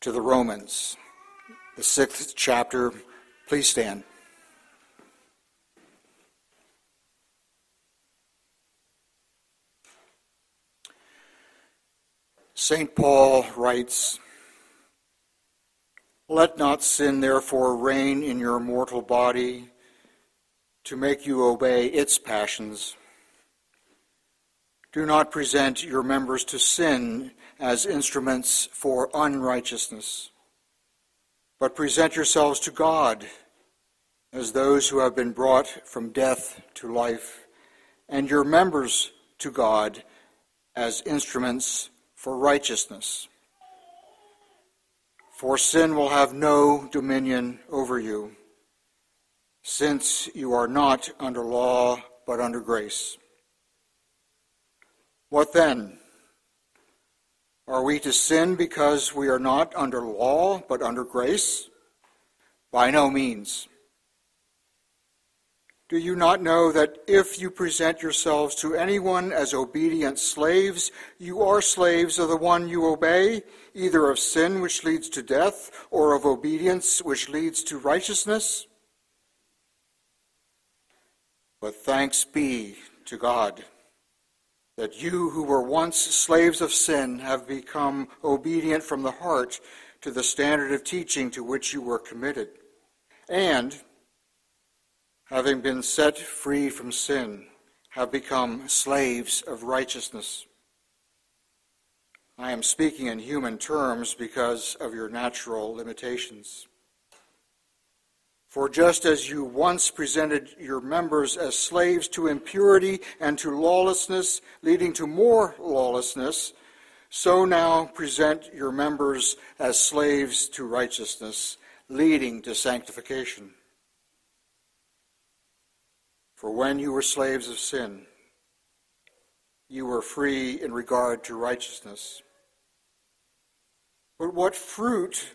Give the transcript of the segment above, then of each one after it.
to the Romans, the sixth chapter. Please stand. St. Paul writes, Let not sin therefore reign in your mortal body to make you obey its passions. Do not present your members to sin as instruments for unrighteousness, but present yourselves to God as those who have been brought from death to life, and your members to God as instruments for righteousness. For sin will have no dominion over you, since you are not under law, but under grace. What then? Are we to sin because we are not under law, but under grace? By no means. Do you not know that if you present yourselves to anyone as obedient slaves, you are slaves of the one you obey, either of sin which leads to death, or of obedience which leads to righteousness? But thanks be to God that you who were once slaves of sin have become obedient from the heart to the standard of teaching to which you were committed. And, having been set free from sin, have become slaves of righteousness. I am speaking in human terms because of your natural limitations. For just as you once presented your members as slaves to impurity and to lawlessness, leading to more lawlessness, so now present your members as slaves to righteousness, leading to sanctification. For when you were slaves of sin, you were free in regard to righteousness. But what fruit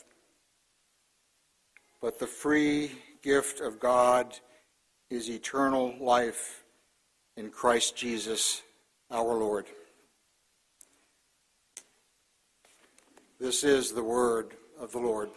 but the free gift of God is eternal life in Christ Jesus our Lord. This is the word of the Lord.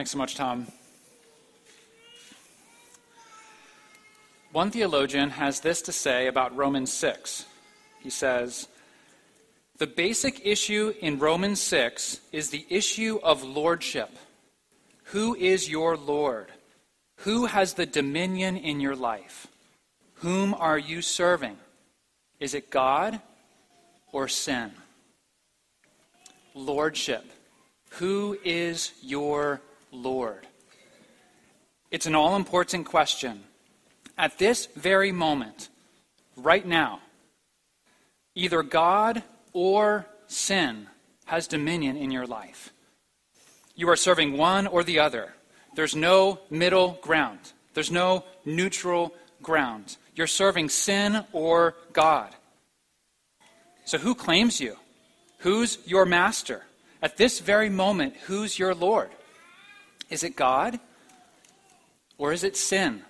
Thanks so much, Tom. One theologian has this to say about Romans 6. He says, The basic issue in Romans 6 is the issue of lordship. Who is your Lord? Who has the dominion in your life? Whom are you serving? Is it God or sin? Lordship. Who is your Lord? It's an all important question. At this very moment, right now, either God or sin has dominion in your life. You are serving one or the other. There's no middle ground, there's no neutral ground. You're serving sin or God. So, who claims you? Who's your master? At this very moment, who's your Lord? Is it God or is it sin?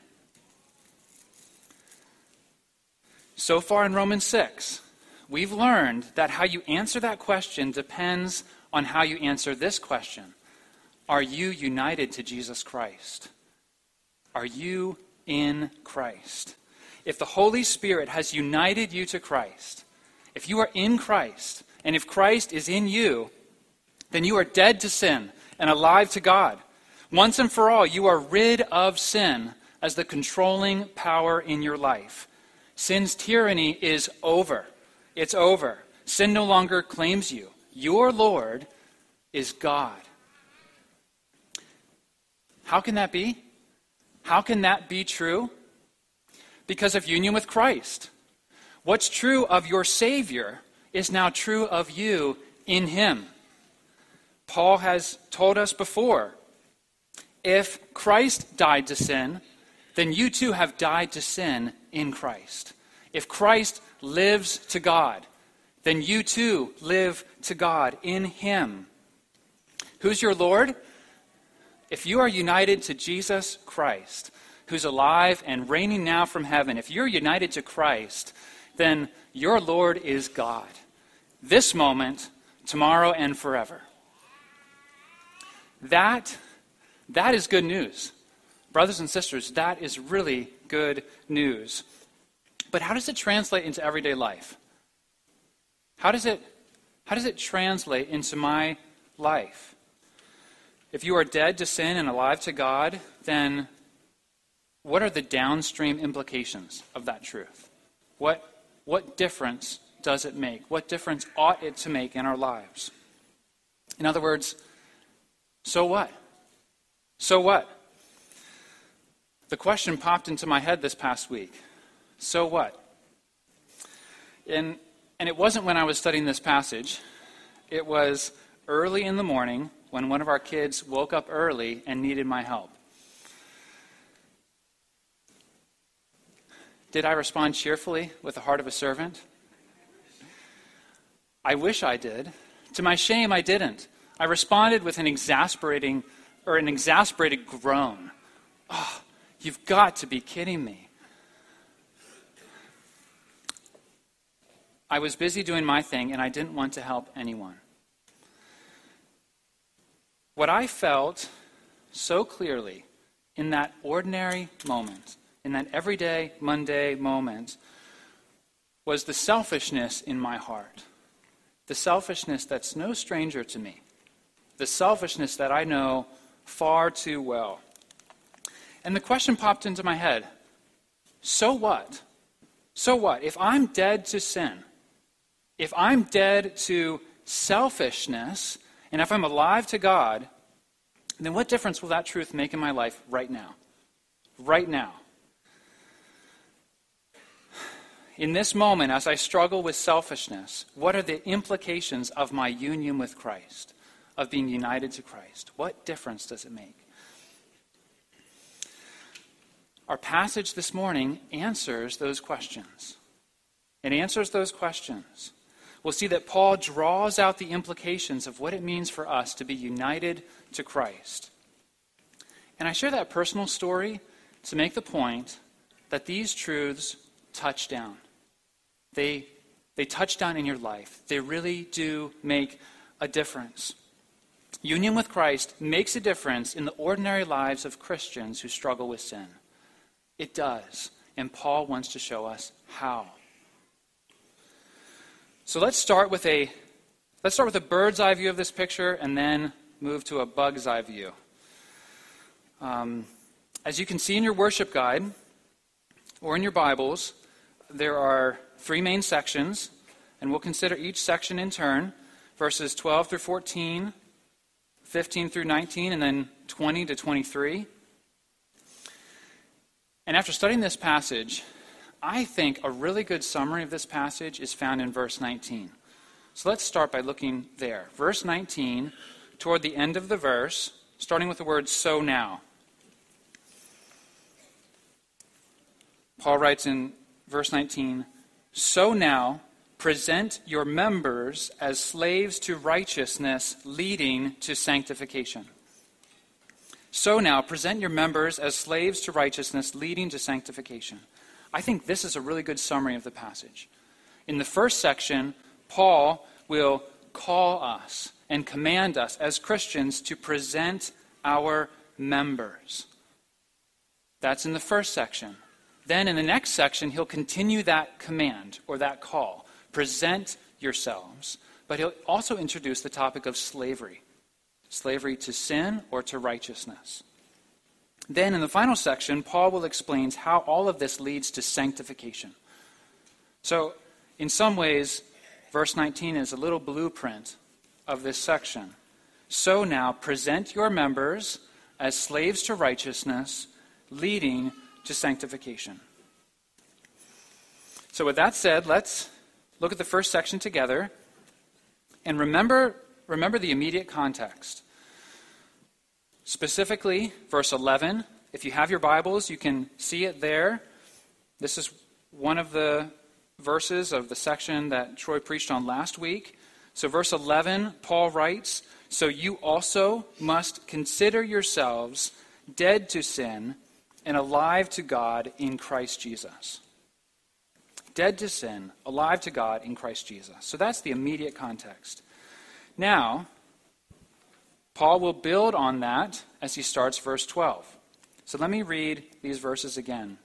So far in Romans 6, we've learned that how you answer that question depends on how you answer this question Are you united to Jesus Christ? Are you in Christ? If the Holy Spirit has united you to Christ, if you are in Christ, and if Christ is in you, then you are dead to sin and alive to God. Once and for all, you are rid of sin as the controlling power in your life. Sin's tyranny is over. It's over. Sin no longer claims you. Your Lord is God. How can that be? How can that be true? Because of union with Christ. What's true of your Savior is now true of you in Him. Paul has told us before if Christ died to sin, then you too have died to sin in Christ. If Christ lives to God, then you too live to God in Him. Who's your Lord? If you are united to Jesus Christ, who's alive and reigning now from heaven, if you're united to Christ, then your Lord is God. This moment, tomorrow, and forever. That, that is good news. Brothers and sisters, that is really good news. But how does it translate into everyday life? How does it, how does it translate into my life? If you are dead to sin and alive to God, then what are the downstream implications of that truth? What, what difference does it make? What difference ought it to make in our lives? In other words, so what? So what? The question popped into my head this past week. So what? And, and it wasn't when I was studying this passage. It was early in the morning when one of our kids woke up early and needed my help. Did I respond cheerfully with the heart of a servant? I wish I did. To my shame, I didn't. I responded with an exasperating or an exasperated groan. Oh, you've got to be kidding me. I was busy doing my thing and I didn't want to help anyone. What I felt so clearly in that ordinary moment, in that everyday, Monday moment, was the selfishness in my heart the selfishness that's no stranger to me, the selfishness that I know far too well. And the question popped into my head so what? So what? If I'm dead to sin, if I'm dead to selfishness, and if I'm alive to God, then what difference will that truth make in my life right now? Right now. In this moment, as I struggle with selfishness, what are the implications of my union with Christ, of being united to Christ? What difference does it make? Our passage this morning answers those questions. It answers those questions. We'll see that Paul draws out the implications of what it means for us to be united to Christ. And I share that personal story to make the point that these truths touch down. They, they touch down in your life. They really do make a difference. Union with Christ makes a difference in the ordinary lives of Christians who struggle with sin. It does. And Paul wants to show us how. So let's start with a let's start with a bird's eye view of this picture and then move to a bug's eye view. Um, as you can see in your worship guide or in your Bibles, there are three main sections, and we'll consider each section in turn verses 12 through 14, 15 through 19, and then 20 to 23. And after studying this passage, I think a really good summary of this passage is found in verse 19. So let's start by looking there. Verse 19, toward the end of the verse, starting with the word so now. Paul writes in verse 19, so now, present your members as slaves to righteousness, leading to sanctification. So now, present your members as slaves to righteousness, leading to sanctification. I think this is a really good summary of the passage. In the first section, Paul will call us and command us as Christians to present our members. That's in the first section. Then in the next section, he'll continue that command or that call present yourselves. But he'll also introduce the topic of slavery. slavery to sin or to righteousness. Then, in the final section, Paul will explain how all of this leads to sanctification. So, in some ways, verse 19 is a little blueprint of this section. So now, present your members as slaves to righteousness, leading to sanctification. So, with that said, let's look at the first section together and remember, remember the immediate context. Specifically, verse 11. If you have your Bibles, you can see it there. This is one of the verses of the section that Troy preached on last week. So, verse 11, Paul writes So you also must consider yourselves dead to sin and alive to God in Christ Jesus. Dead to sin, alive to God in Christ Jesus. So that's the immediate context. Now, Paul will build on that as he starts verse 12. So let me read these verses again.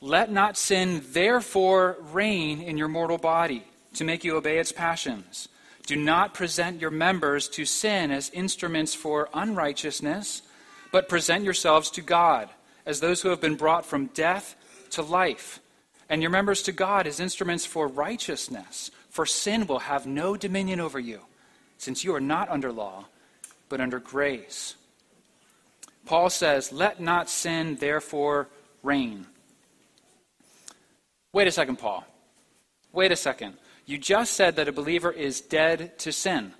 Let not sin therefore reign in your mortal body to make you obey its passions. Do not present your members to sin as instruments for unrighteousness, but present yourselves to God as those who have been brought from death to life, and your members to God as instruments for righteousness. For sin will have no dominion over you, since you are not under law, but under grace. Paul says, Let not sin therefore reign. Wait a second, Paul. Wait a second. You just said that a believer is dead to sin.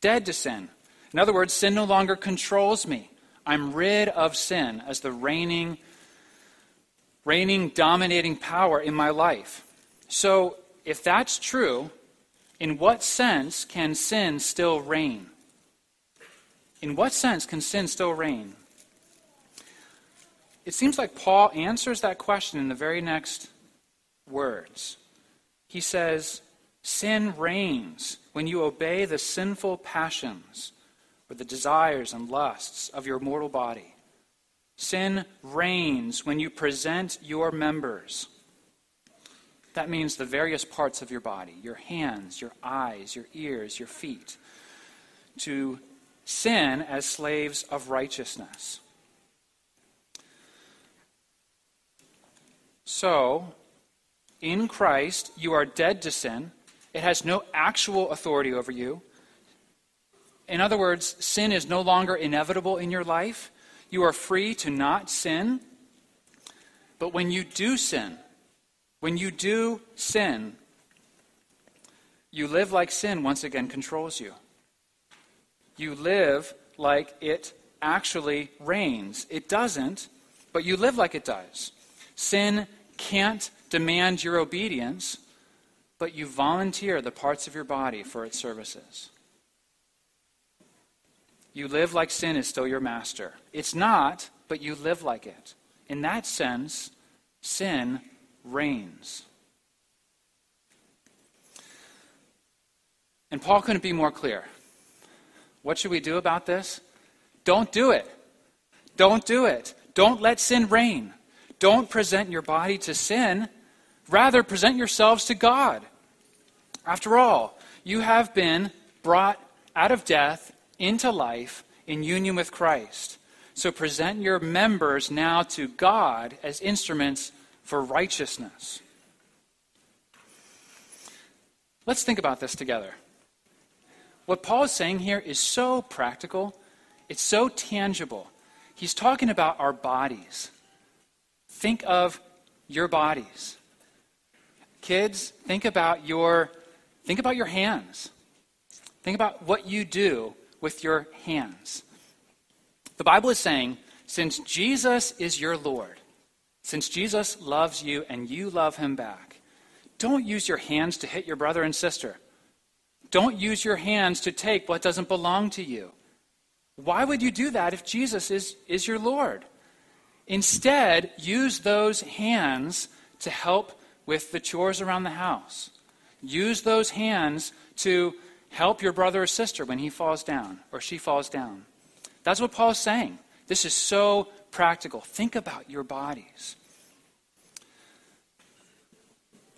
Dead to sin. In other words, sin no longer controls me. I'm rid of sin as the reigning, reigning, dominating power in my life. So, if that's true, in what sense can sin still reign? In what sense can sin still reign? It seems like Paul answers that question in the very next words. He says, Sin reigns when you obey the sinful passions or the desires and lusts of your mortal body. Sin reigns when you present your members. That means the various parts of your body your hands, your eyes, your ears, your feet to sin as slaves of righteousness. So, in Christ, you are dead to sin. It has no actual authority over you. In other words, sin is no longer inevitable in your life. You are free to not sin. But when you do sin, when you do sin, you live like sin once again controls you. You live like it actually reigns. It doesn't, but you live like it does. Sin can't demand your obedience, but you volunteer the parts of your body for its services. You live like sin is still your master. It's not, but you live like it. In that sense, sin reigns. And Paul couldn't be more clear. What should we do about this? Don't do it. Don't do it. Don't let sin reign. Don't present your body to sin. Rather, present yourselves to God. After all, you have been brought out of death into life in union with Christ. So present your members now to God as instruments for righteousness. Let's think about this together. What Paul is saying here is so practical, it's so tangible. He's talking about our bodies. Think of your bodies. Kids, think about your think about your hands. Think about what you do with your hands. The Bible is saying, since Jesus is your Lord, since Jesus loves you and you love him back, don't use your hands to hit your brother and sister. Don't use your hands to take what doesn't belong to you. Why would you do that if Jesus is, is your Lord? Instead, use those hands to help with the chores around the house. Use those hands to help your brother or sister when he falls down or she falls down. That's what Paul is saying. This is so practical. Think about your bodies.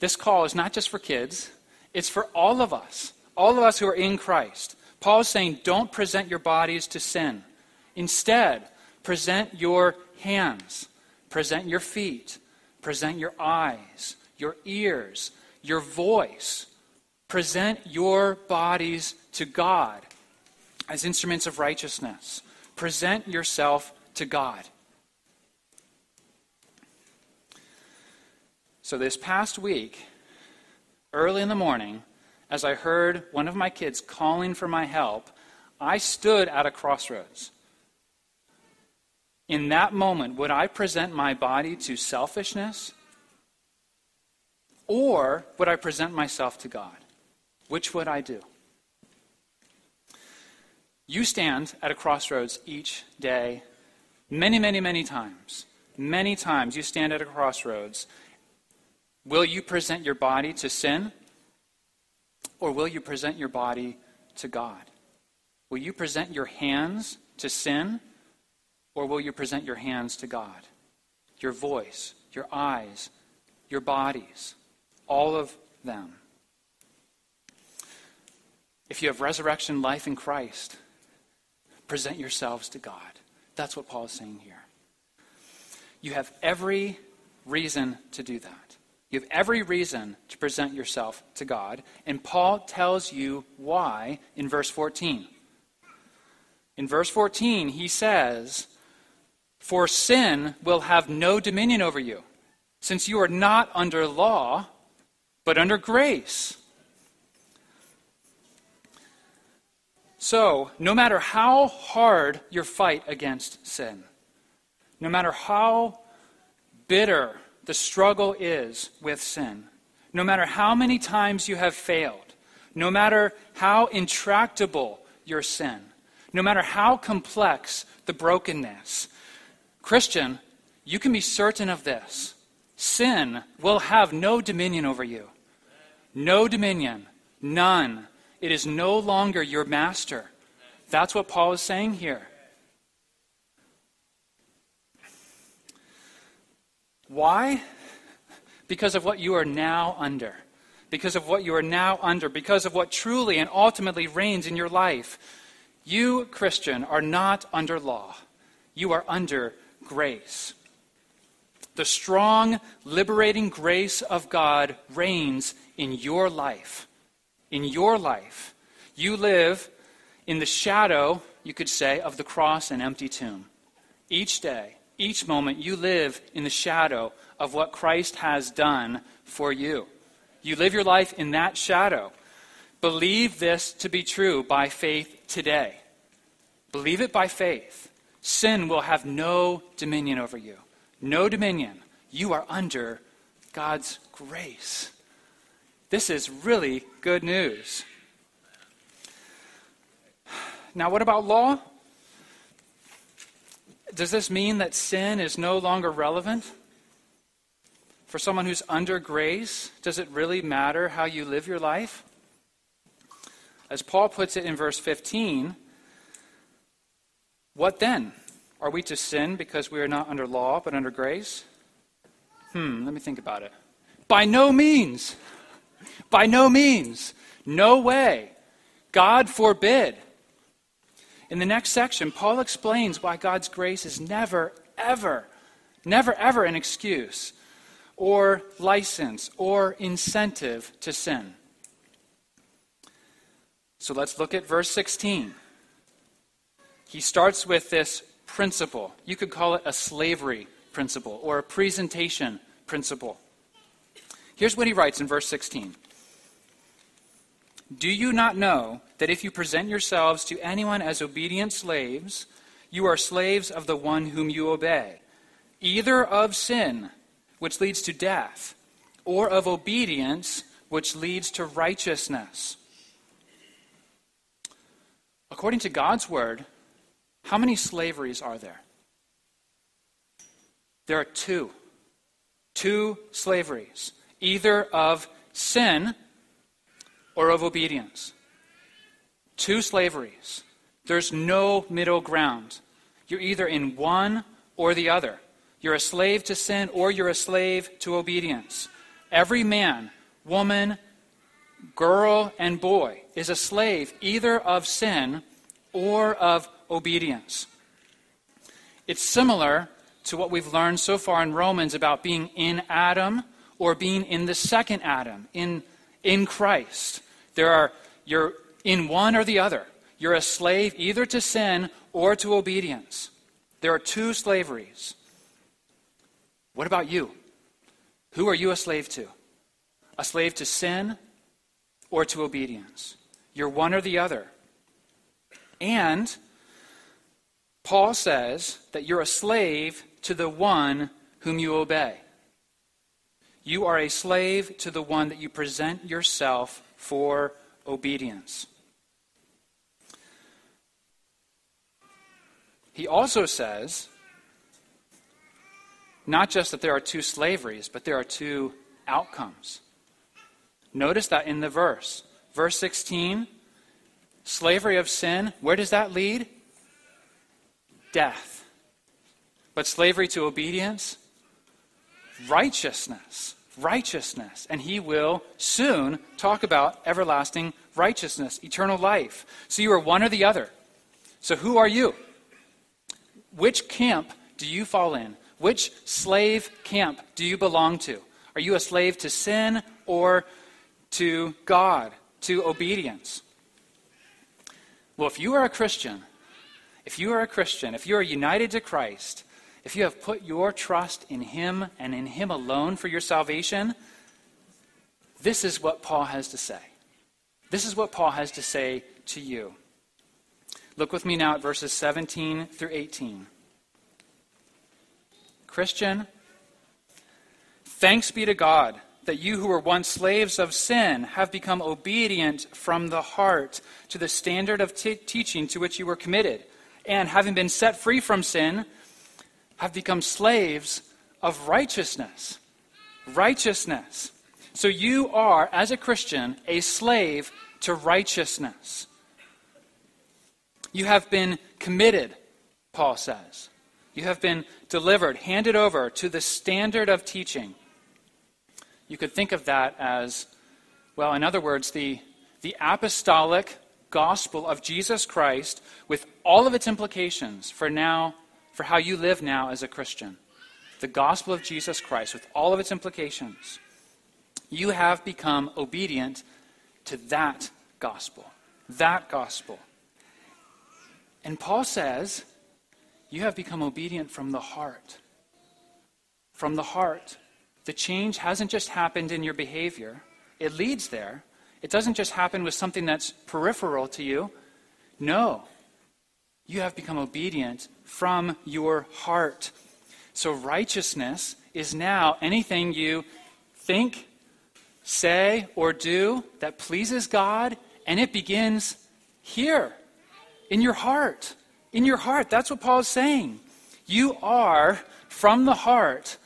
This call is not just for kids, it's for all of us. all of us who are in Christ, Paul is saying, don't present your bodies to sin. Instead, present your hands, present your feet, present your eyes, your ears, your voice. Present your bodies to God as instruments of righteousness. Present yourself to God. So, this past week, early in the morning, as I heard one of my kids calling for my help, I stood at a crossroads. In that moment, would I present my body to selfishness? Or would I present myself to God? Which would I do? You stand at a crossroads each day, many, many, many times. Many times you stand at a crossroads Will you present your body to sin? Or will you present your body to God? Will you present your hands to sin? Or will you present your hands to God? Your voice, your eyes, your bodies, all of them. If you have resurrection life in Christ, present yourselves to God. That's what Paul is saying here. You have every reason to do that. You have every reason to present yourself to God, and Paul tells you why in verse 14. In verse 14, he says, For sin will have no dominion over you, since you are not under law, but under grace. So, no matter how hard your fight against sin, no matter how bitter the struggle is with sin. No matter how many times you have failed, no matter how intractable your sin, no matter how complex the brokenness, Christian, you can be certain of this. Sin will have no dominion over you. No dominion. None. It is no longer your master. That's what Paul is saying here. Why? Because of what you are now under. Because of what you are now under. Because of what truly and ultimately reigns in your life. You, Christian, are not under law. You are under grace. The strong, liberating grace of God reigns in your life. In your life. You live in the shadow, you could say, of the cross and empty tomb. Each day, each moment you live in the shadow of what Christ has done for you. You live your life in that shadow. Believe this to be true by faith today. Believe it by faith. Sin will have no dominion over you. No dominion. You are under God's grace. This is really good news. Now, what about law? Does this mean that sin is no longer relevant? For someone who's under grace, does it really matter how you live your life? As Paul puts it in verse 15, what then? Are we to sin because we are not under law but under grace? Hmm, let me think about it. By no means. By no means. No way. God forbid. In the next section, Paul explains why God's grace is never, ever, never, ever an excuse or license or incentive to sin. So let's look at verse 16. He starts with this principle. You could call it a slavery principle or a presentation principle. Here's what he writes in verse 16 Do you not know that if you present yourselves to anyone as obedient slaves, you are slaves of the one whom you obey, either of sin, which leads to death, or of obedience, which leads to righteousness. According to God's word, how many slaveries are there? There are two. Two slaveries, either of sin or of obedience. Two slaveries. There's no middle ground. You're either in one or the other. You're a slave to sin or you're a slave to obedience. Every man, woman, girl and boy is a slave either of sin or of obedience. It's similar to what we've learned so far in Romans about being in Adam or being in the second Adam, in, in Christ. There are, you're in one or the other. You're a slave either to sin or to obedience. There are two slaveries. What about you? Who are you a slave to? A slave to sin or to obedience? You're one or the other. And Paul says that you're a slave to the one whom you obey. You are a slave to the one that you present yourself for obedience. He also says not just that there are two slaveries, but there are two outcomes. Notice that in the verse. Verse 16, slavery of sin, where does that lead? Death. But slavery to obedience, righteousness. Righteousness. And he will soon talk about everlasting righteousness, eternal life. So you are one or the other. So who are you? Which camp do you fall in? Which slave camp do you belong to? Are you a slave to sin or to God, to obedience? Well, if you are a Christian, if you are a Christian, if you are united to Christ, if you have put your trust in Him and in Him alone for your salvation, this is what Paul has to say. This is what Paul has to say to you. Look with me now at verses 17 through 18. Christian, thanks be to God that you who were once slaves of sin have become obedient from the heart to the standard of t- teaching to which you were committed, and having been set free from sin, have become slaves of righteousness. Righteousness. So you are, as a Christian, a slave to righteousness. You have been committed, Paul says. You have been delivered, handed over to the standard of teaching. You could think of that as, well, in other words, the, the apostolic gospel of Jesus Christ with all of its implications for now, for how you live now as a Christian. The gospel of Jesus Christ with all of its implications. You have become obedient to that gospel. That gospel. And Paul says, you have become obedient from the heart. From the heart. The change hasn't just happened in your behavior, it leads there. It doesn't just happen with something that's peripheral to you. No. You have become obedient from your heart. So righteousness is now anything you think, say, or do that pleases God, and it begins here in your heart. In your heart. That's what Paul is saying. You are, from the heart,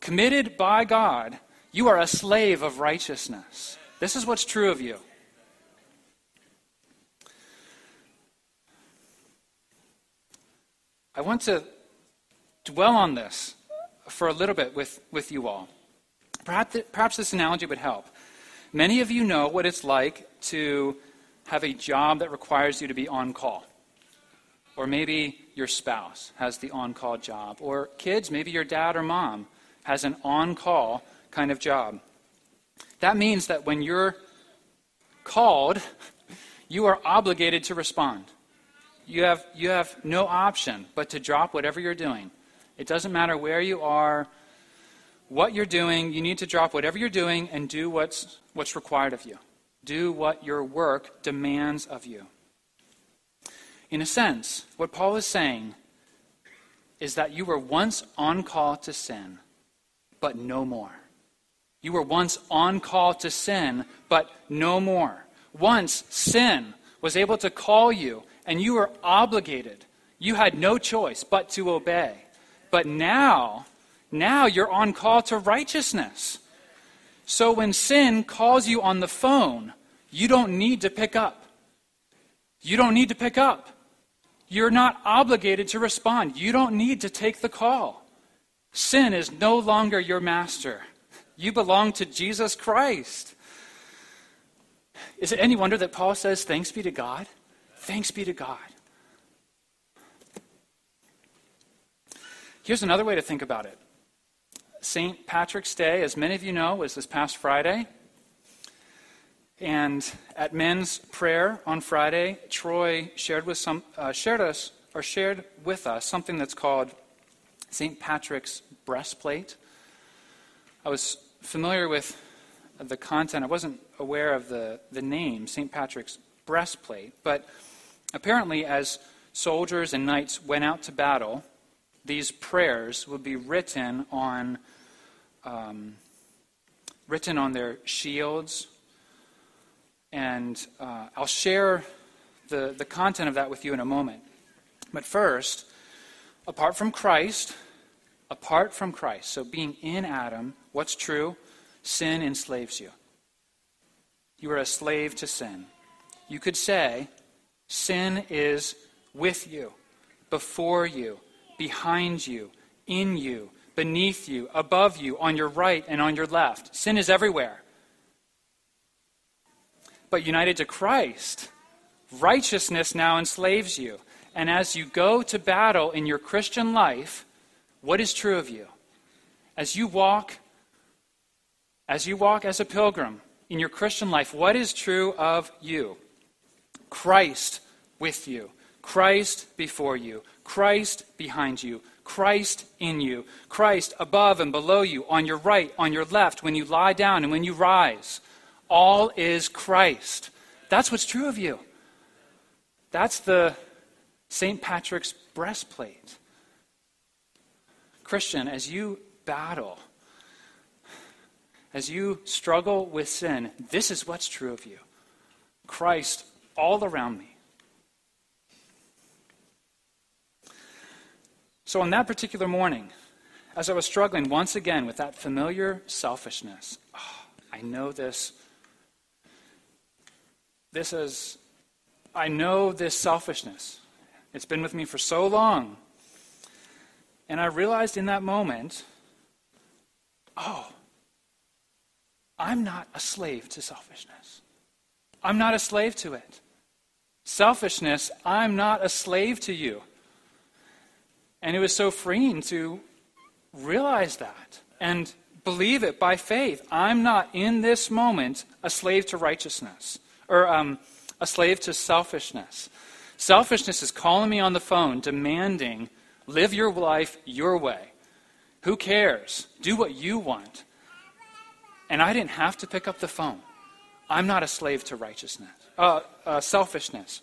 committed by God. You are a slave of righteousness. This is what's true of you. I want to dwell on this for a little bit with, with you all. Perhaps, perhaps this analogy would help. Many of you know what it's like to have a job that requires you to be on call. Or maybe your spouse has the on call job. Or kids, maybe your dad or mom has an on call kind of job. That means that when you're called, you are obligated to respond. You have, you have no option but to drop whatever you're doing. It doesn't matter where you are, what you're doing, you need to drop whatever you're doing and do what's, what's required of you. Do what your work demands of you. In a sense, what Paul is saying is that you were once on call to sin, but no more. You were once on call to sin, but no more. Once sin was able to call you, and you were obligated. You had no choice but to obey. But now, now you're on call to righteousness. So when sin calls you on the phone, you don't need to pick up. You don't need to pick up. You're not obligated to respond. You don't need to take the call. Sin is no longer your master. You belong to Jesus Christ. Is it any wonder that Paul says, Thanks be to God? Thanks be to God. Here's another way to think about it St. Patrick's Day, as many of you know, was this past Friday. And at men's prayer on Friday, Troy shared with some, uh, shared us or shared with us something that's called St. Patrick's breastplate. I was familiar with the content. I wasn't aware of the, the name, St. Patrick's breastplate. But apparently, as soldiers and knights went out to battle, these prayers would be written on, um, written on their shields and uh, I'll share the, the content of that with you in a moment. But first, apart from Christ, apart from Christ, so being in Adam, what's true? Sin enslaves you. You are a slave to sin. You could say, sin is with you, before you, behind you, in you, beneath you, above you, on your right and on your left. Sin is everywhere. But united to Christ, righteousness now enslaves you. And as you go to battle in your Christian life, what is true of you? As you walk, as you walk as a pilgrim in your Christian life, what is true of you? Christ with you, Christ before you, Christ behind you, Christ in you, Christ above and below you, on your right, on your left, when you lie down and when you rise. All is Christ. That's what's true of you. That's the St. Patrick's breastplate. Christian, as you battle, as you struggle with sin, this is what's true of you Christ all around me. So, on that particular morning, as I was struggling once again with that familiar selfishness, oh, I know this this is, I know this selfishness. It's been with me for so long. And I realized in that moment, oh, I'm not a slave to selfishness. I'm not a slave to it. Selfishness, I'm not a slave to you. And it was so freeing to realize that and believe it by faith. I'm not in this moment a slave to righteousness or um, a slave to selfishness. Selfishness is calling me on the phone, demanding, live your life your way. Who cares? Do what you want. And I didn't have to pick up the phone. I'm not a slave to righteousness, uh, uh, selfishness.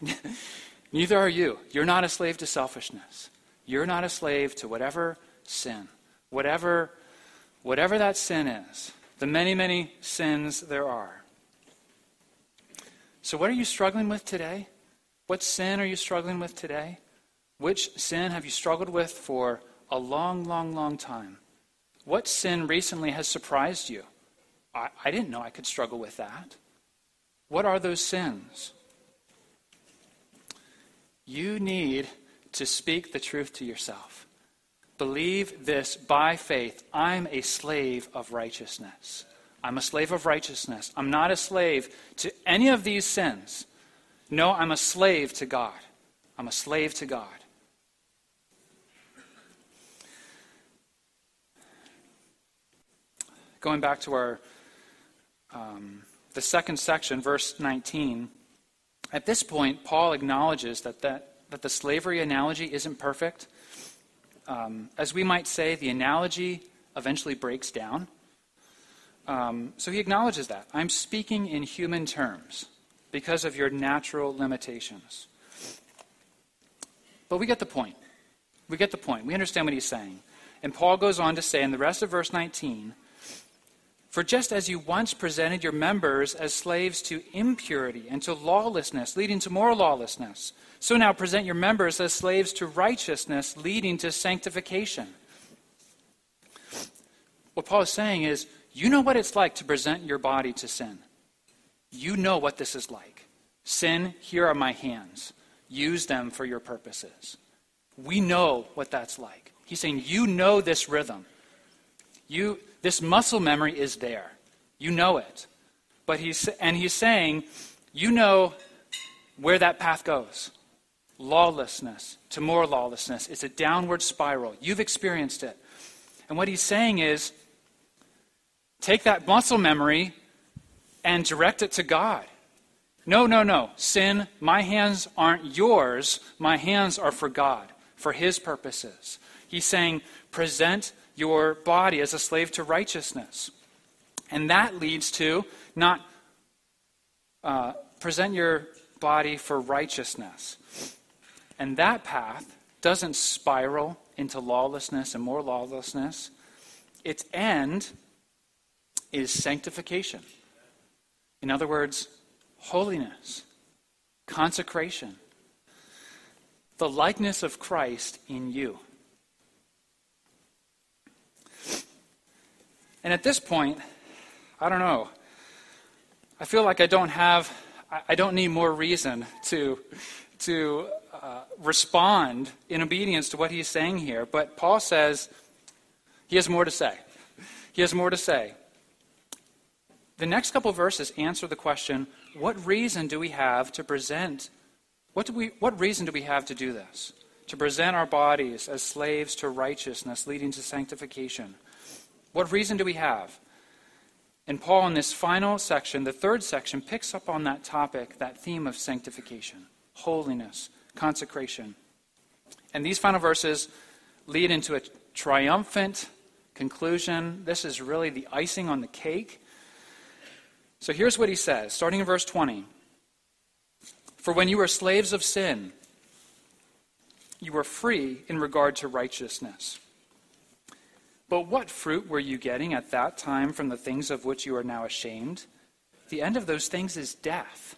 Neither are you. You're not a slave to selfishness. You're not a slave to whatever sin, whatever, whatever that sin is, the many, many sins there are. So, what are you struggling with today? What sin are you struggling with today? Which sin have you struggled with for a long, long, long time? What sin recently has surprised you? I, I didn't know I could struggle with that. What are those sins? You need to speak the truth to yourself. Believe this by faith. I'm a slave of righteousness. I'm a slave of righteousness. I'm not a slave to any of these sins. No, I'm a slave to God. I'm a slave to God. Going back to our um, the second section, verse 19. At this point, Paul acknowledges that, that, that the slavery analogy isn't perfect. Um, as we might say, the analogy eventually breaks down. Um, so he acknowledges that. I'm speaking in human terms because of your natural limitations. But we get the point. We get the point. We understand what he's saying. And Paul goes on to say in the rest of verse 19 For just as you once presented your members as slaves to impurity and to lawlessness, leading to more lawlessness, so now present your members as slaves to righteousness, leading to sanctification. What Paul is saying is, you know what it's like to present your body to sin. You know what this is like. Sin, here are my hands. Use them for your purposes. We know what that's like. He's saying, You know this rhythm. You, this muscle memory is there. You know it. But he's, and he's saying, you know where that path goes lawlessness to more lawlessness. It's a downward spiral. You've experienced it. And what he's saying is take that muscle memory and direct it to God. No, no, no. Sin, my hands aren't yours. My hands are for God, for His purposes. He's saying, present your body as a slave to righteousness. And that leads to not uh, present your body for righteousness. And that path doesn't spiral into lawlessness and more lawlessness. Its end is sanctification. In other words, holiness, consecration, the likeness of Christ in you. And at this point, I don't know. I feel like I don't have, I don't need more reason to, to uh, respond in obedience to what he's saying here. But Paul says he has more to say. He has more to say. The next couple verses answer the question what reason do we have to present? What, do we, what reason do we have to do this? To present our bodies as slaves to righteousness, leading to sanctification. What reason do we have? And Paul, in this final section, the third section, picks up on that topic, that theme of sanctification, holiness, consecration. And these final verses lead into a triumphant conclusion. This is really the icing on the cake. So here's what he says, starting in verse 20. For when you were slaves of sin, you were free in regard to righteousness. But what fruit were you getting at that time from the things of which you are now ashamed? The end of those things is death.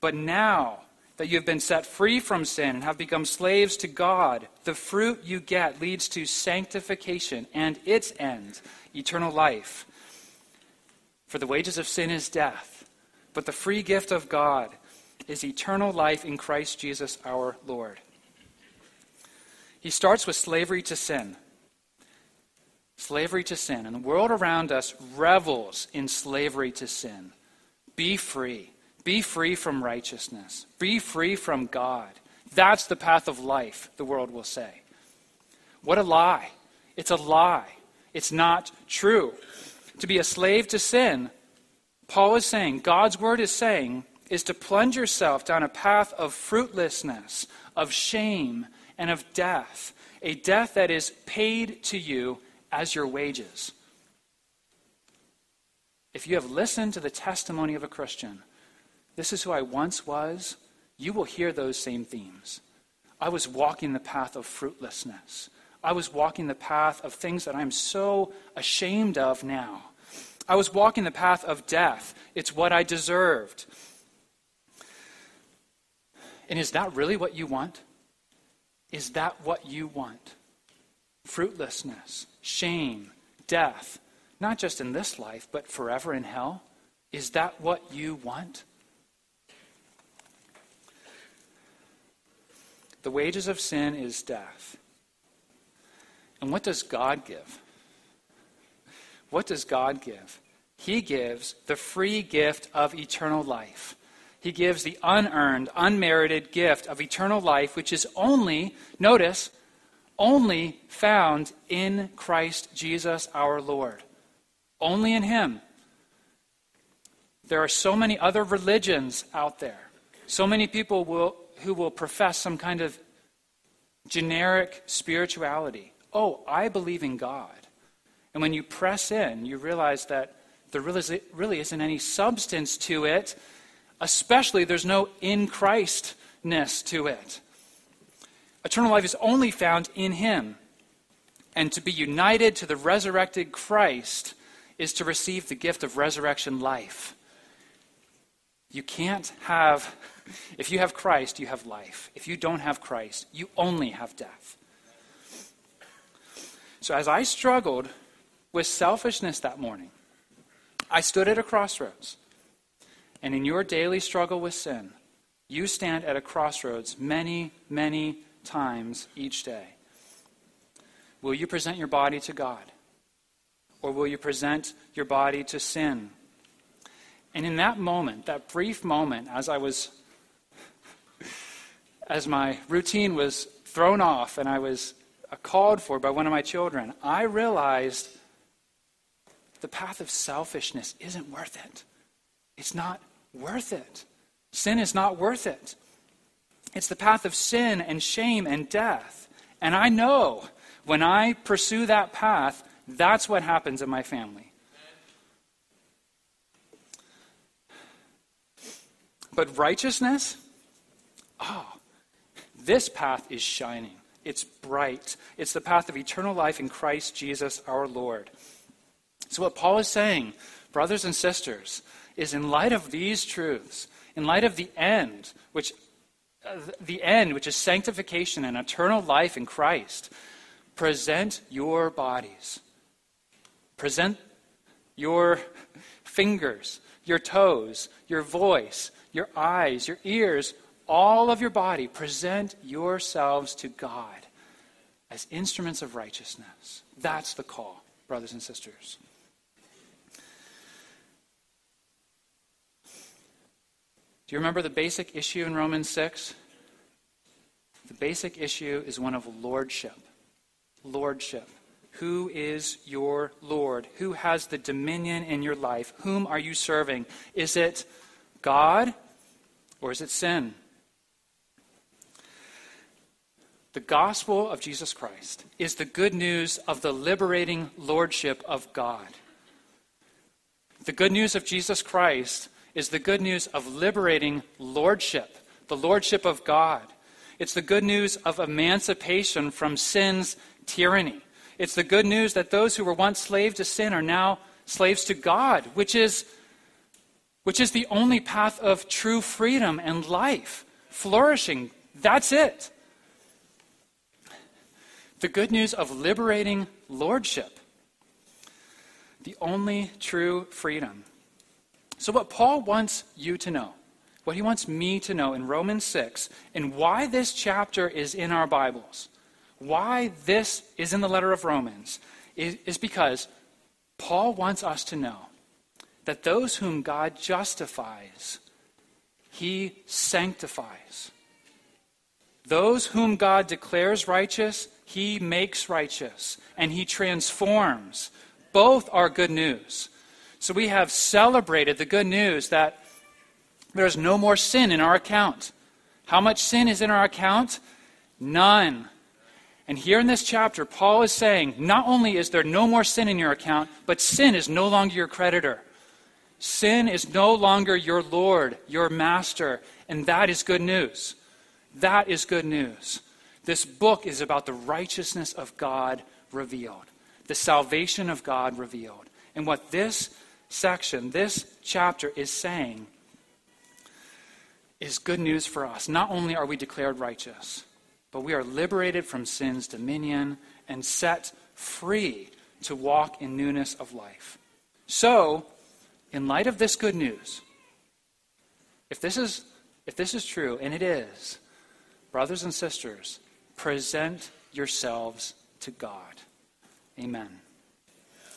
But now, that you have been set free from sin and have become slaves to God, the fruit you get leads to sanctification and its end, eternal life. For the wages of sin is death, but the free gift of God is eternal life in Christ Jesus our Lord. He starts with slavery to sin. Slavery to sin. And the world around us revels in slavery to sin. Be free. Be free from righteousness. Be free from God. That's the path of life, the world will say. What a lie. It's a lie. It's not true. To be a slave to sin, Paul is saying, God's word is saying, is to plunge yourself down a path of fruitlessness, of shame, and of death. A death that is paid to you as your wages. If you have listened to the testimony of a Christian, this is who I once was, you will hear those same themes. I was walking the path of fruitlessness. I was walking the path of things that I'm so ashamed of now. I was walking the path of death. It's what I deserved. And is that really what you want? Is that what you want? Fruitlessness, shame, death, not just in this life, but forever in hell? Is that what you want? The wages of sin is death. And what does God give? What does God give? He gives the free gift of eternal life. He gives the unearned, unmerited gift of eternal life, which is only, notice, only found in Christ Jesus our Lord. Only in Him. There are so many other religions out there. So many people will who will profess some kind of generic spirituality. Oh, I believe in God. And when you press in, you realize that there really, really isn't any substance to it, especially there's no in Christness to it. Eternal life is only found in Him. And to be united to the resurrected Christ is to receive the gift of resurrection life. You can't have if you have Christ, you have life. If you don't have Christ, you only have death. So as I struggled with selfishness that morning, I stood at a crossroads. And in your daily struggle with sin, you stand at a crossroads many, many times each day. Will you present your body to God? Or will you present your body to sin? And in that moment, that brief moment, as I was, as my routine was thrown off and I was called for by one of my children, I realized the path of selfishness isn't worth it. It's not worth it. Sin is not worth it. It's the path of sin and shame and death. And I know when I pursue that path, that's what happens in my family. But righteousness, oh, this path is shining. It's bright. It's the path of eternal life in Christ Jesus our Lord. So, what Paul is saying, brothers and sisters, is in light of these truths, in light of the end, which the end, which is sanctification and eternal life in Christ, present your bodies. Present your fingers, your toes, your voice, your eyes, your ears, all of your body. Present yourselves to God as instruments of righteousness. That's the call, brothers and sisters. Do you remember the basic issue in Romans 6? The basic issue is one of lordship. Lordship. Who is your Lord? Who has the dominion in your life? Whom are you serving? Is it God or is it sin? The gospel of Jesus Christ is the good news of the liberating lordship of God. The good news of Jesus Christ is the good news of liberating lordship, the lordship of God. It's the good news of emancipation from sin's tyranny. It's the good news that those who were once slaves to sin are now slaves to God, which is, which is the only path of true freedom and life, flourishing. That's it. The good news of liberating lordship. The only true freedom. So, what Paul wants you to know, what he wants me to know in Romans 6, and why this chapter is in our Bibles, why this is in the letter of Romans, is, is because Paul wants us to know that those whom God justifies, he sanctifies. Those whom God declares righteous, he makes righteous, and he transforms. Both are good news. So we have celebrated the good news that there's no more sin in our account. How much sin is in our account? None. And here in this chapter, Paul is saying not only is there no more sin in your account, but sin is no longer your creditor. Sin is no longer your Lord, your master, and that is good news. That is good news. This book is about the righteousness of God revealed, the salvation of God revealed. And what this section, this chapter is saying is good news for us. Not only are we declared righteous, but we are liberated from sin's dominion and set free to walk in newness of life. So, in light of this good news, if this is if this is true, and it is, brothers and sisters, present yourselves to God. Amen.